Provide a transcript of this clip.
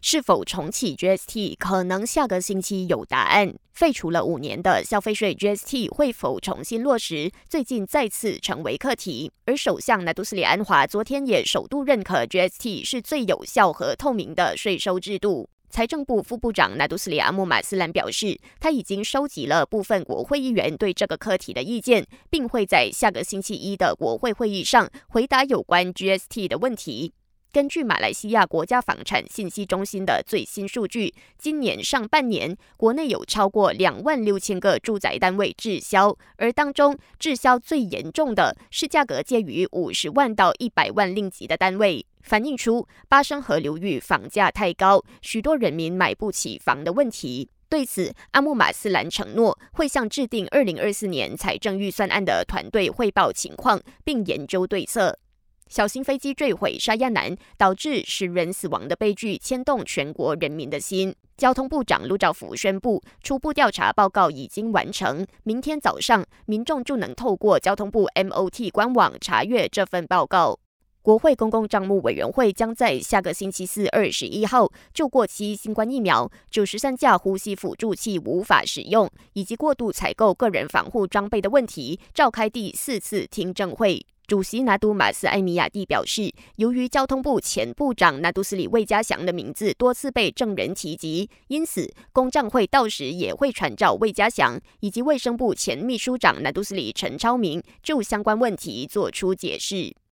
是否重启 GST，可能下个星期有答案。废除了五年的消费税 GST 会否重新落实，最近再次成为课题。而首相纳杜斯里安华昨天也首度认可 GST 是最有效和透明的税收制度。财政部副部长纳杜斯里阿穆马斯兰表示，他已经收集了部分国会议员对这个课题的意见，并会在下个星期一的国会会议上回答有关 GST 的问题。根据马来西亚国家房产信息中心的最新数据，今年上半年国内有超过两万六千个住宅单位滞销，而当中滞销最严重的是价格介于五十万到一百万令吉的单位，反映出巴生河流域房价太高，许多人民买不起房的问题。对此，阿木马斯兰承诺会向制定二零二四年财政预算案的团队汇报情况，并研究对策。小型飞机坠毁沙亚南，导致十人死亡的悲剧牵动全国人民的心。交通部长陆兆福宣布，初步调查报告已经完成，明天早上民众就能透过交通部 MOT 官网查阅这份报告。国会公共账目委员会将在下个星期四二十一号就过期新冠疫苗、九十三架呼吸辅助器无法使用以及过度采购个人防护装备的问题，召开第四次听证会。主席拿督马斯艾米亚蒂表示，由于交通部前部长拿督斯里魏家祥的名字多次被证人提及，因此公账会到时也会传召魏家祥以及卫生部前秘书长拿督斯里陈超明就相关问题作出解释。